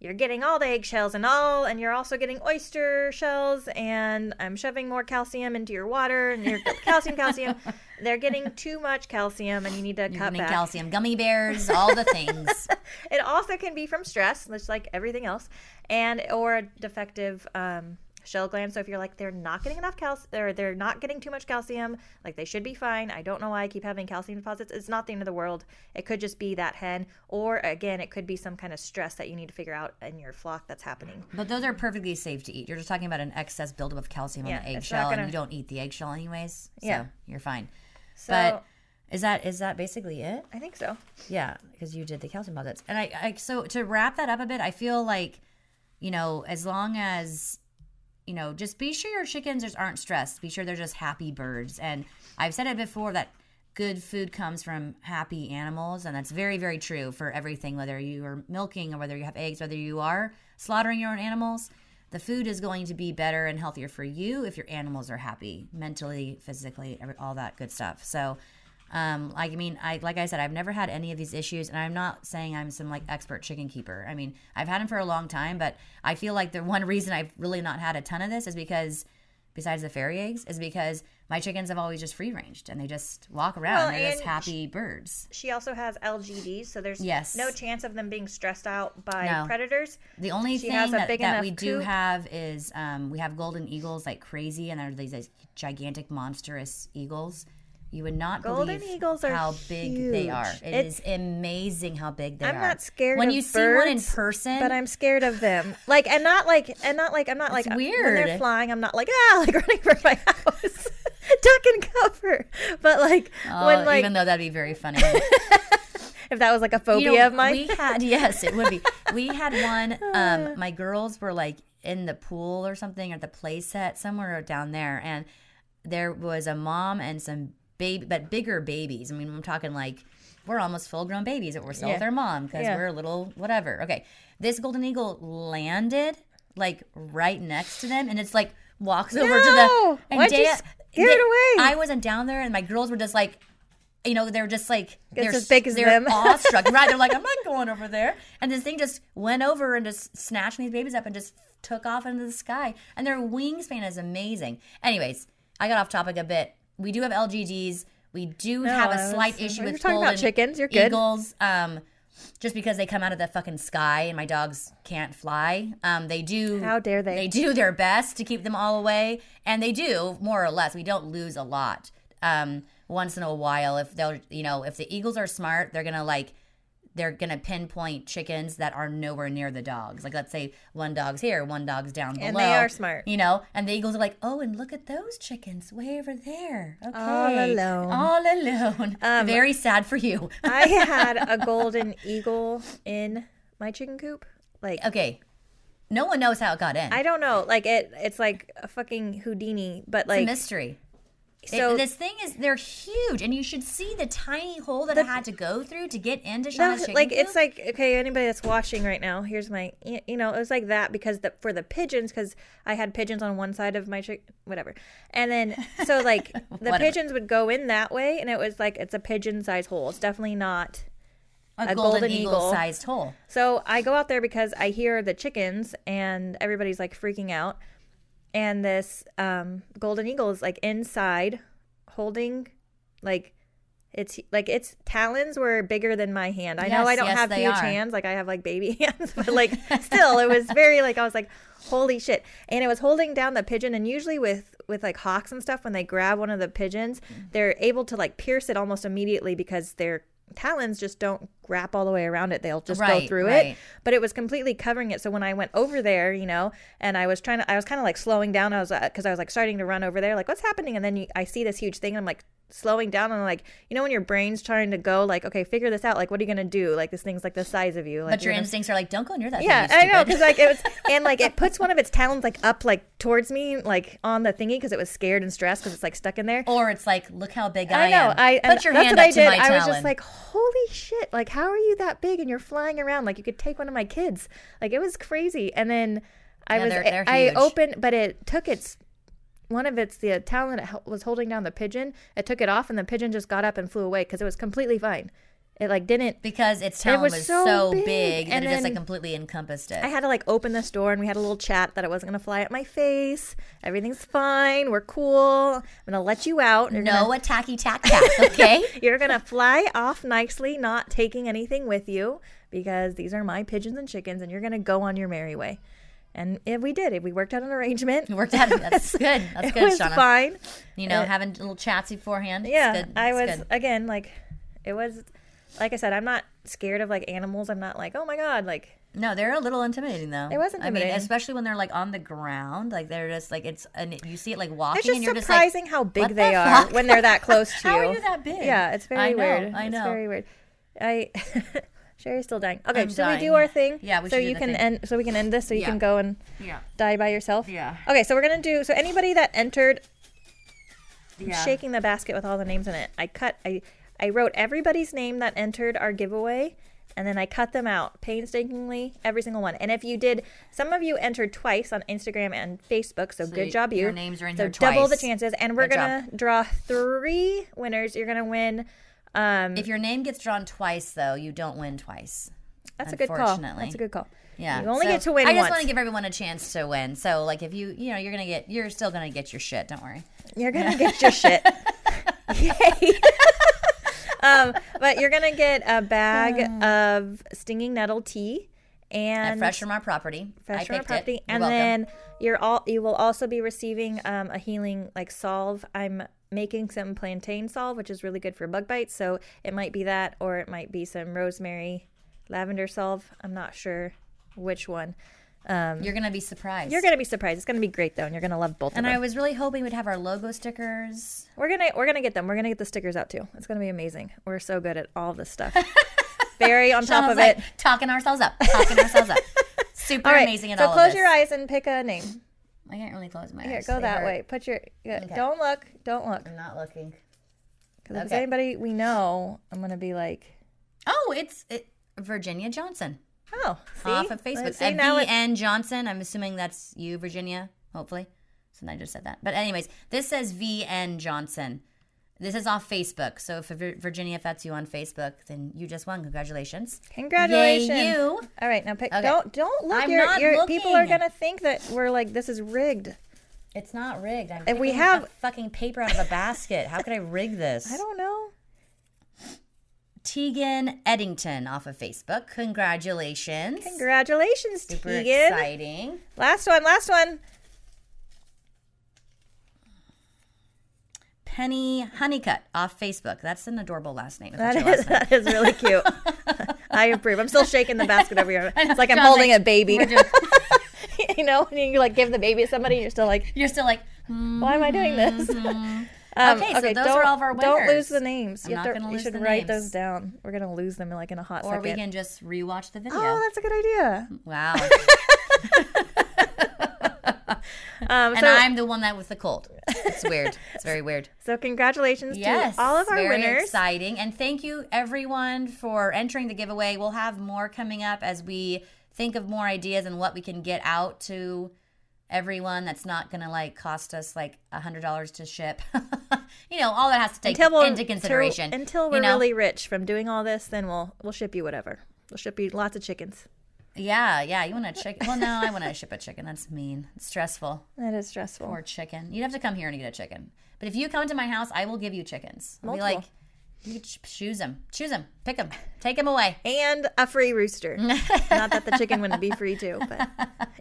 you're getting all the eggshells and all, and you're also getting oyster shells, and I'm shoving more calcium into your water, and you're calcium, calcium. They're getting too much calcium, and you need to You're cut back. calcium, gummy bears, all the things. It also can be from stress, just like everything else, and or a defective um, shell gland. So if you're like they're not getting enough calcium, or they're not getting too much calcium, like they should be fine. I don't know why I keep having calcium deposits. It's not the end of the world. It could just be that hen, or again, it could be some kind of stress that you need to figure out in your flock that's happening. But those are perfectly safe to eat. You're just talking about an excess buildup of calcium Yeah, on the eggshell, gonna- and you don't eat the eggshell anyways. So Yeah. you're fine. So But is that is that basically it? I think so. Yeah, because you did the calcium deposits. And I, I so to wrap that up a bit, I feel like, you know, as long as you know, just be sure your chickens just aren't stressed. Be sure they're just happy birds. And I've said it before that good food comes from happy animals, and that's very, very true for everything, whether you are milking or whether you have eggs, whether you are slaughtering your own animals. The food is going to be better and healthier for you if your animals are happy, mentally, physically, all that good stuff. So, um, like I mean, I like I said, I've never had any of these issues, and I'm not saying I'm some like expert chicken keeper. I mean, I've had them for a long time, but I feel like the one reason I've really not had a ton of this is because besides the fairy eggs, is because my chickens have always just free ranged and they just walk around. Well, They're just happy birds. She also has LGDs, so there's Yes. no chance of them being stressed out by No. predators. The only She thing that, that we do have is um, we have golden eagles like crazy, and they're these, these gigantic, monstrous eagles. You would not Golden believe eagles are how big they are. It It's- is amazing how big they are. I'm not scared when you see one in person. But I'm scared of them. Like and not like and not like I'm not like weird when they're flying. I'm not like ah like running for my house, duck and cover. But like Oh, when like even though that'd be very funny. if that was like a phobia You know, of mine. We had yes, it would be. We had one. Um, my girls were like in the pool or something at the play set somewhere down there, and there was a mom and some baby, but bigger babies. I mean, I'm talking like we're almost full grown babies that were still with our mom because Yeah. we're a little whatever. Okay, this golden eagle landed like right next to them, and it's like walks over to the No! and Why'd you Dea- scare it they- away? I wasn't down there, and my girls were just like. You know, they're just like they're as big as they're them. awestruck, right? They're like, I'm not going over there. And this thing just went over and just snatched these babies up and just took off into the sky. And their wingspan is amazing. Anyways, I got off topic a bit. We do have LGDs. We do have a slight we issue with talking about chickens. You're good. Eagles. Um, just because they come out of the fucking sky and my dogs can't fly. Um, they do. How dare they. They do their best to keep them all away, and they do more or less. We don't lose a lot. Um, once in a while, if they'll, you know, if the eagles are smart, they're gonna like they're gonna pinpoint chickens that are nowhere near the dogs. Like let's say one dog's here, one dog's down below. And they are smart. You know, and the eagles are like, oh, and look at those chickens way over there. Okay. All alone. Um, All alone. Very sad for you. I had a golden eagle in my chicken coop. Like okay. No one knows how it got in. I don't know. Like it it's like a fucking Houdini, but it's a like mystery. It- so this thing is they're huge, and you should see the tiny hole that I had to go through to get into Shauna's No, like coop. it's like okay anybody that's watching right now here's my you know it was like that because the for the pigeons because i had pigeons on one side of my chick whatever and then so like the pigeons would go in that way and it was like it's a pigeon size hole it's definitely not a, a golden, golden eagle, eagle. sized hole. so i go out there because i hear the chickens and everybody's like freaking out and this um golden eagle is like inside holding like it's like its talons were bigger than my hand. I know I don't yes, have huge are. hands, like I have like baby hands, but like still, it was very like I was like, holy shit! And it was holding down the pigeon. And usually with with like hawks and stuff, when they grab one of the pigeons, they're able to like pierce it almost immediately because their talons just don't wrap all the way around it. They'll just go through right. it but it was completely covering it. So when I went over there, you know, and I was trying to, I was kind of like slowing down. I was uh, because I was like starting to run over there, like what's happening? And then you, I see this huge thing, and I'm like slowing down, and like, you know, when your brain's trying to go, like, okay, figure this out. Like, what are you gonna do? Like this thing's like the size of you. Like, But your gonna- instincts are like, don't go near that. yeah, thing, I know because like it was, and like it puts one of its talons like up like towards me, like on the thingy because it was scared and stressed because it's like stuck in there. or it's like, look how big I, I know. am. I put your that's hand what up I to did. my I was just like, holy shit! Like, how are you that big and you're flying around? Like, you could take one of my kids. Like, it was crazy. And then I Yeah, was, they're- they're I opened, but it took its one of its the talon that was holding down the pigeon. It took it off, and the pigeon just got up and flew away because it was completely fine. It like didn't. because its talon was was, so so, big, big, that and it just like completely encompassed it. I had to like open this door, and we had a little chat that it wasn't gonna fly at my face. Everything's fine. We're cool. I'm gonna let you out. You're gonna- no attacky tack tack, okay? You're gonna fly off nicely, not taking anything with you, because these are my pigeons and chickens, and you're gonna go on your merry way. And if we did, if we worked out an arrangement, It worked out. That's good. That's it good, was Shauna. fine. You know, Uh, having little chats beforehand. It's Yeah, good. I was good. again like, it was, like I said, I'm not scared of like animals. I'm not like, oh my god, like No, they're a little intimidating though. It was I mean, especially when they're like on the ground, like they're just like it's and you see it like walking, it's just and you're surprising just how "What big the they are when they're that close to How you. are you that big? Yeah, it's very I know, weird. I know. It's very weird. I. Sherry's still dying. Okay, I'm so we do our thing. Yeah, we so should do you can thing. end. So we can end this. So you Yeah. can go and yeah, die by yourself. yeah, Okay, so we're gonna do. So anybody that entered yeah. shaking the basket with all the names in it. I cut I I wrote everybody's name that entered our giveaway and then I cut them out painstakingly every single one. And if you did some of you entered twice on Instagram and Facebook, so, So good job you. your names are in so double the chances and we're Good going to draw 3 winners. You're going to win um If your name gets drawn twice, though, you don't win twice. That's a good call. That's a good call. Yeah, You only so get to win I just once. want to give everyone a chance to win. So, like, if you, you know, you're gonna get, you're still gonna get your shit. Don't worry. You're gonna get your shit. Yay. um, but you're gonna get a bag of stinging nettle tea and Fresh from our property. I fresh from our property, and welcome. then you're all you will also be receiving um, a healing like salve. I'm making some plantain salve, which is really good for bug bites. So it might be that, or it might be some rosemary lavender salve. I'm not sure which one. Um, you're gonna be surprised. You're gonna be surprised. It's gonna be great though, and you're gonna love both and of them. I was really hoping we'd have our logo stickers. We're gonna we're gonna get them. We're gonna get the stickers out too. It's gonna be amazing. We're so good at all this stuff. Very on top of like, it. talking ourselves up, talking ourselves up. Super right. amazing at all. so close your eyes and pick a name. I can't really close my eyes. Here, eyes. go They that hurt. way. Put your. Yeah, Don't look. Don't look. I'm not looking. Because if anybody we know, I'm gonna be like, Oh, it's it, Virginia Johnson oh, see? off of Facebook. See, now V Johnson. I'm assuming that's you, Virginia. Hopefully, so I just said that. But anyways, this says V N Johnson. This is off Facebook. So if Virginia, if that's you on Facebook, then you just won. Congratulations. Congratulations. Yay, you. All right, now pick. Okay. Don't don't look. I'm you're, not you're, People are gonna think that we're like this is rigged. It's not rigged. I'm And we have- fucking paper out of a basket. How could I rig this? I don't know. Tegan Eddington off of Facebook. Congratulations. Congratulations, Super Tegan. exciting. Last one. Last one. Penny Honeycutt off Facebook. That's an adorable last name. That is, that is really cute. I approve. I'm still shaking the basket over here. It's like I'm holding like, a baby. you know, when you like give the baby to somebody, and you're still like, You're still like, mm, why am I doing this? Um, Okay, so those are all of our winners. Don't lose the names. I'm You, to- you should write names. those down. We're gonna lose them like in a hot or second. we can just rewatch the video. oh, that's a good idea. wow. Um, and so, I'm the one that with the cold. It's weird. It's very weird. so congratulations Yes, to all of our very winners. exciting, and thank you everyone for entering the giveaway. We'll have more coming up as we think of more ideas and what we can get out to everyone. That's not going to like cost us like a hundred dollars to ship. you know, all that has to take Until into consideration. Until, until we're know? really rich from doing all this, then we'll we'll ship you whatever. We'll ship you lots of chickens. Yeah, yeah. You want a chicken? Well, no, I want to ship a chicken. That's mean. It's stressful. That is stressful. Or chicken. You'd have to come here and get a chicken. But if you come to my house, I will give you chickens. I'll be like, you ch- choose them, choose them, pick them, take them away. and a free rooster. Not that the chicken wouldn't be free too, but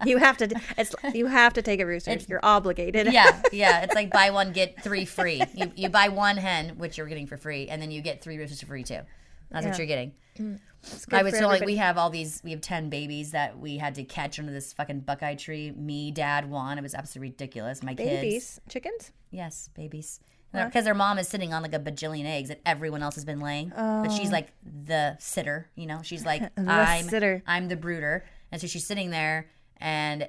you have to. It's you have to take a rooster. You're obligated. yeah, yeah. It's like buy one get three free. You you buy one hen, which you're getting for free, and then you get three roosters for free too. That's what you're getting. Mm. Good I was for like we have all these. We have ten babies that we had to catch under this fucking buckeye tree. Me, dad, Juan. It was absolutely ridiculous. My kids. babies, chickens. Yes, babies. Because their mom is sitting on like a bajillion eggs that everyone else has been laying, but she's oh. like the sitter. You know, she's like I'm sitter. I'm the brooder, and so she's sitting there, and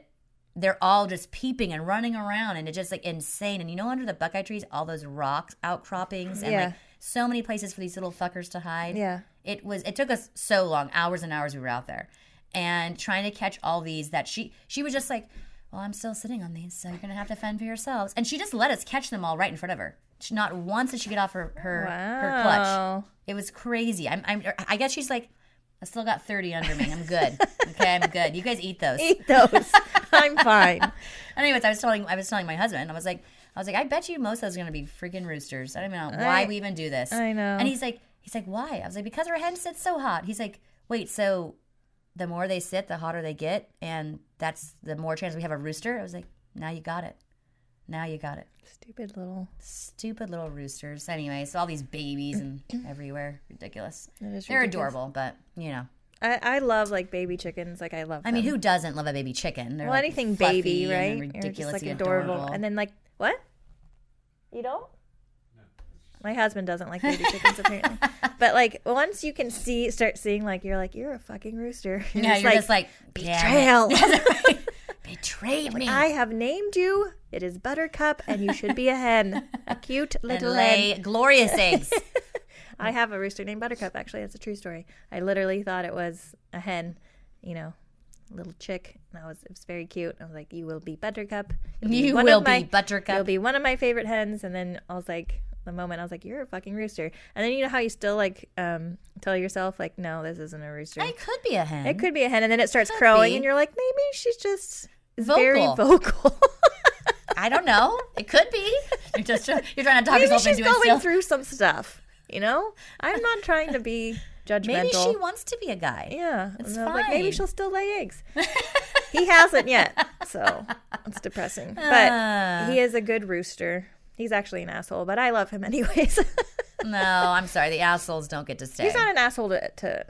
they're all just peeping and running around, and it's just like insane. And you know, under the buckeye trees, all those rocks outcroppings, and Yeah. like so many places for these little fuckers to hide. Yeah. It was. It took us so long, hours and hours. We were out there, and trying to catch all these. That she she was just like, "Well, I'm still sitting on these, so you're gonna have to fend for yourselves." And she just let us catch them all right in front of her. She, not once did she get off her her, her clutch. It was crazy. I'm, I'm I guess she's like, I still got 30 under me. I'm good. Okay, I'm good. You guys eat those. Eat those. I'm fine. Anyways, I was telling I was telling my husband, I was like, I was like, I bet you most of those are gonna be freaking roosters. I don't even know why I- we even do this. I know. And he's like, he's like, why? I was like, because our hen sits so hot. He's like, wait, so the more they sit, the hotter they get, and that's the more chance we have a rooster. I was like, now you got it. Now you got it. Stupid little. Stupid little roosters. Anyways, all these babies and everywhere. Ridiculous. They're ridiculous. adorable, but you know. I, I love like baby chickens. Like I love. I mean, who doesn't love a baby chicken? They're Well, like anything baby, right? Just like adorable. adorable. And then like what? You don't? My husband doesn't like baby chickens apparently. But like once you can see, start seeing like you're like you're a fucking rooster. You're yeah, you're just like betrayal. Betray me. I have named you. It is Buttercup, and you should be a hen, a cute and little hen. lay glorious eggs. I have a rooster named Buttercup. Actually, that's a true story. I literally thought it was a hen, you know, little chick. And I was it was very cute. I was like, "You will be Buttercup. You'll you one will my- be Buttercup. You'll be one of my favorite hens." And then I was like, the moment I was like, "You're a fucking rooster," and then you know how you still like um, tell yourself like, "No, this isn't a rooster." It could be a hen. it could be a hen, and then it starts Could crowing, be. and you're like, maybe she's just very Vocal. vocal. I don't know. It could be. You're just you're trying to talk maybe yourself she's into it. going through some stuff. You know, I'm not trying to be judgmental. Maybe she wants to be a guy. Yeah, It's was like maybe she'll still lay eggs. he hasn't yet, so it's depressing. But Ah. he is a good rooster. He's actually an asshole, but I love him anyways. No, I'm sorry. The assholes don't get to stay. He's not an asshole to, to.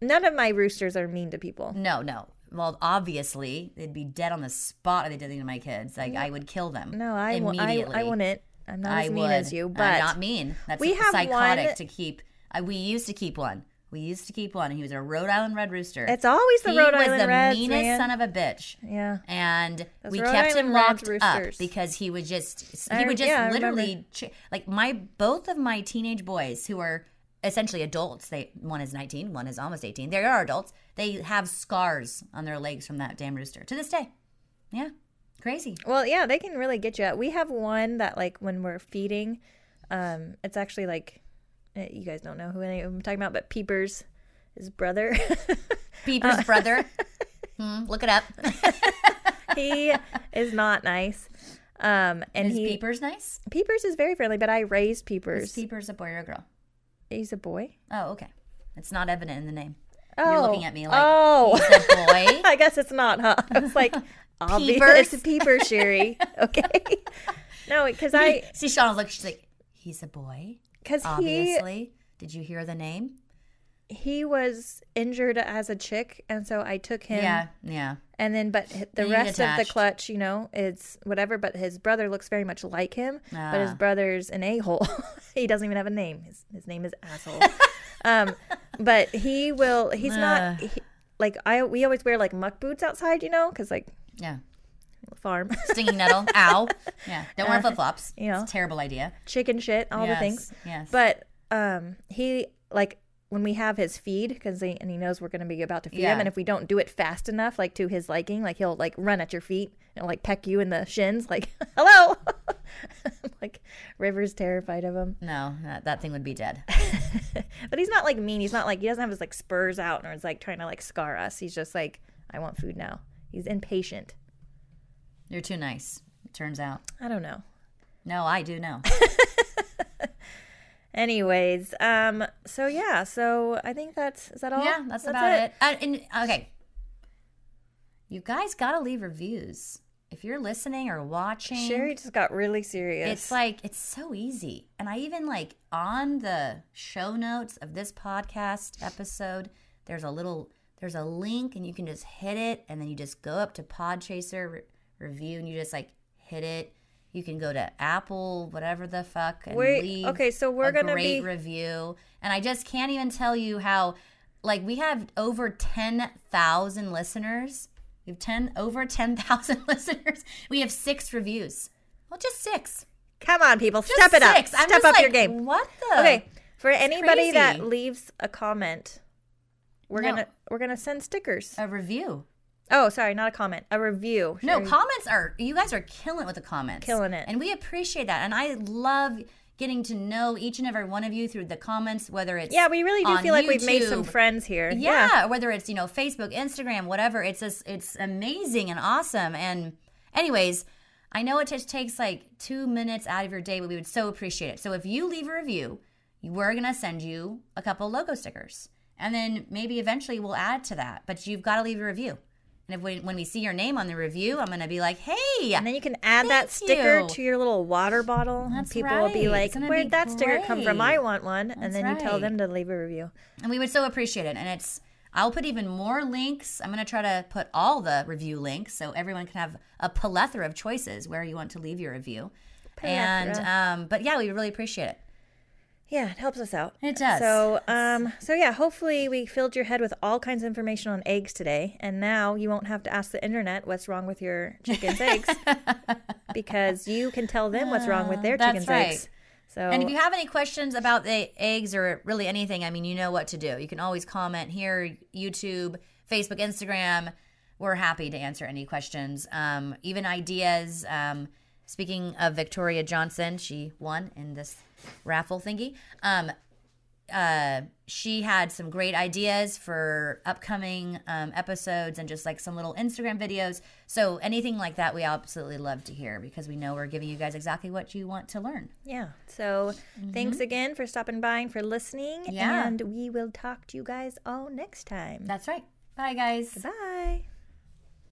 None of my roosters are mean to people. No, no. Well, obviously, they'd be dead on the spot if they did anything to my kids. Like, I would kill them. No, I immediately. I wouldn't. I'm not I as mean would. as you, but I'm not mean. That's we have psychotic one- to keep. I, we used to keep one. We used to keep one, and he was a Rhode Island Red Rooster. it's always the he Rhode Island Reds. He was the Reds, meanest man. son of a bitch. yeah, and we Rhode kept him Island Reds locked up roosters. because he would just he would just yeah, literally ch- like my both of my teenage boys who are essentially adults they one is 19 one is almost 18 they are adults they have scars on their legs from that damn rooster to this day yeah crazy Well, yeah, they can really get you. We have one that like when we're feeding, um, it's actually like you guys don't know who I'm talking about, but Peepers, his brother. Peeper's Uh, brother Hmm, look it up he is not nice. Um, and is he Peepers nice Peepers is very friendly, but I raised is Peepers. Peepers a boy or a girl He's a boy. oh okay it's not evident in the name Oh, you're looking at me like oh, boy I guess it's not, huh? I was like, obvious. Peepers? It's peeper, Sherry. Okay. no, because I, see Sean was like she's like he's a boy because he obviously did you hear the name he was injured as a chick, and so I took him. Yeah, yeah. And then, but the get rest of the clutch, you know, it's whatever. But his brother looks very much like him. But his Ah. brother's an a hole. he doesn't even have a name. His his name is asshole. um, but he will. He's Ah. not. He, like I, we always wear like muck boots outside, you know, because like Yeah. Farm, Stinging nettle. Ow. Yeah. Don't wear flip flops. Uh, you know. It's a terrible idea. chicken shit, all the things. Yes. But um, he like when we have his feed because he and he knows we're going to be about to feed Yeah. him, and if we don't do it fast enough, like to his liking, like he'll like run at your feet and like peck you in the shins, like hello. like River's terrified of him, no, that, that thing would be dead. but he's not like mean. He's not like he doesn't have his like spurs out or is like trying to like scar us. He's just like I want food now. He's impatient. You're too nice. It turns out. I don't know. No, I do know. Anyways, um, so yeah, so I think that's is that all? yeah, that's, about it. Uh, and okay, you guys gotta leave reviews if you're listening or watching. Sherry just got really serious. It's like it's so easy. And I even like on the show notes of this podcast episode, there's a little there's a link and you can just hit it and then you just go up to Podchaser review and you just like hit it. You can go to Apple, whatever the fuck, and Wait, leave okay, so we're a gonna great be- review. And I just can't even tell you how like we have over ten thousand listeners. We have ten over ten thousand listeners. We have six reviews. Well, just six. Come on, people, Just step it up. six. Step up your game. What the? Okay, for anybody that leaves a comment, we're No. gonna we're gonna send stickers. A review. Oh, sorry, not a comment, a review. No, comments are you guys are killing it with the comments. Killing it. And we appreciate that. And I love getting to know each and every one of you through the comments, whether it's yeah, we really do feel like we've made some friends here. Yeah, whether it's, you know, Facebook, Instagram, whatever. It's just it's amazing and awesome. And anyways, I know it just takes like two minutes out of your day, but we would so appreciate it. So if you leave a review, we're gonna send you a couple logo stickers. And then maybe eventually we'll add to that. But you've got to leave a review. And if we, when we see your name on the review, I'm gonna be like, hey, And then you can add that sticker you. to your little water bottle. and That's people will be like, "Where'd be that sticker come from? I want one." And That's then you tell them to leave a review. And we would so appreciate it. And it's, I'll put even more links. I'm going to try to put all the review links so everyone can have a plethora of choices where you want to leave your review. And, um, but yeah, we really appreciate it. Yeah, it helps us out. It does. So, um, so yeah, hopefully we filled your head with all kinds of information on eggs today, and now you won't have to ask the internet what's wrong with your chicken's eggs because you can tell them what's wrong with their chicken's right. eggs. So, And if you have any questions about the eggs or really anything, I mean, you know what to do. You can always comment here, YouTube, Facebook, Instagram. We're happy to answer any questions, um, even ideas. Um, speaking of Victoria Johnson, she won in this raffle thingy. Um, uh, she had some great ideas for upcoming um, episodes and just like some little Instagram videos. So anything like that, we absolutely love to hear because we know we're giving you guys exactly what you want to learn. Yeah. So thanks again for stopping by and for listening. Yeah. And we will talk to you guys all next time. That's right. Bye, guys. Bye.